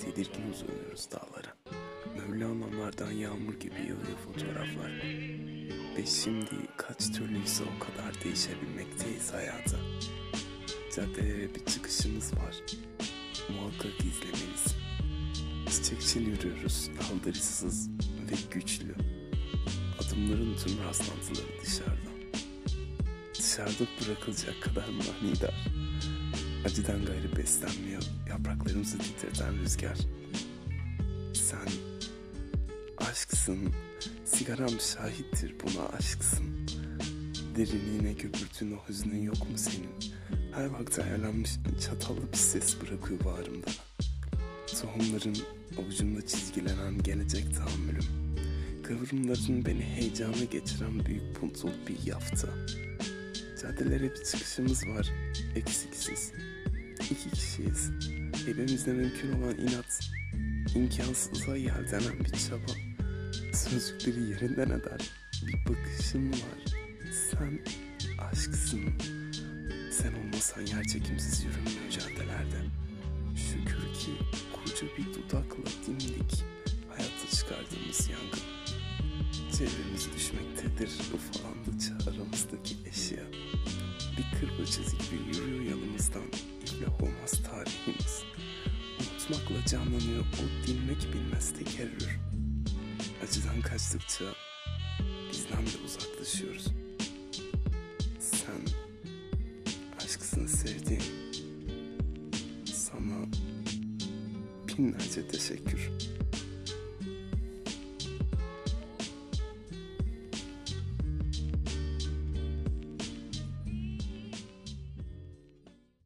tedirgin uzanıyoruz dağlara. Mevlana'lardan yağmur gibi yağıyor fotoğraflar. Ve şimdi kaç türlüyse o kadar değişebilmekteyiz hayata. Caddelere bir çıkışımız var. Muhakkak izlemelisin. Çiçekçil yürüyoruz, aldırısız ve güçlü. Adımların tüm rastlantıları dışarıdan. Dışarıda bırakılacak kadar manidar. Acıdan gayrı beslenmiyor yapraklarımızı titreten rüzgar. Sen aşksın, sigaram şahittir buna aşksın. Derinliğine göbürtün o hüznün yok mu senin? Her vakti ayarlanmış çatallı bir ses bırakıyor bağrımda. Tohumların avucumda çizgilenen gelecek tahammülüm. Kıvrımların beni heyecana geçiren büyük puntul bir yafta. Caddelere bir çıkışımız var, eksiksiz. İki kişiyiz. Elimizde mümkün olan inat, imkansıza yeltenen bir çaba. Sözcükleri yerinden eder, bir bakışın var. Sen aşksın. Sen olmasan yer çekimsiz yürünmüyor caddelerde. Şükür ki koca bir dudakla dimdik hayatta çıkardığımız yangın. Çevremiz düşmektedir ufalandıkça aramızdaki eşya. Bir kırbacız gibi yürüyor yanımızdan iflah olmaz tarihimiz. Unutmakla canlanıyor o dinmek bilmez tekerrür. Acıdan kaçtıkça bizden de uzaklaşıyoruz. Sen aşksın sevdiğim. Sana binlerce teşekkür.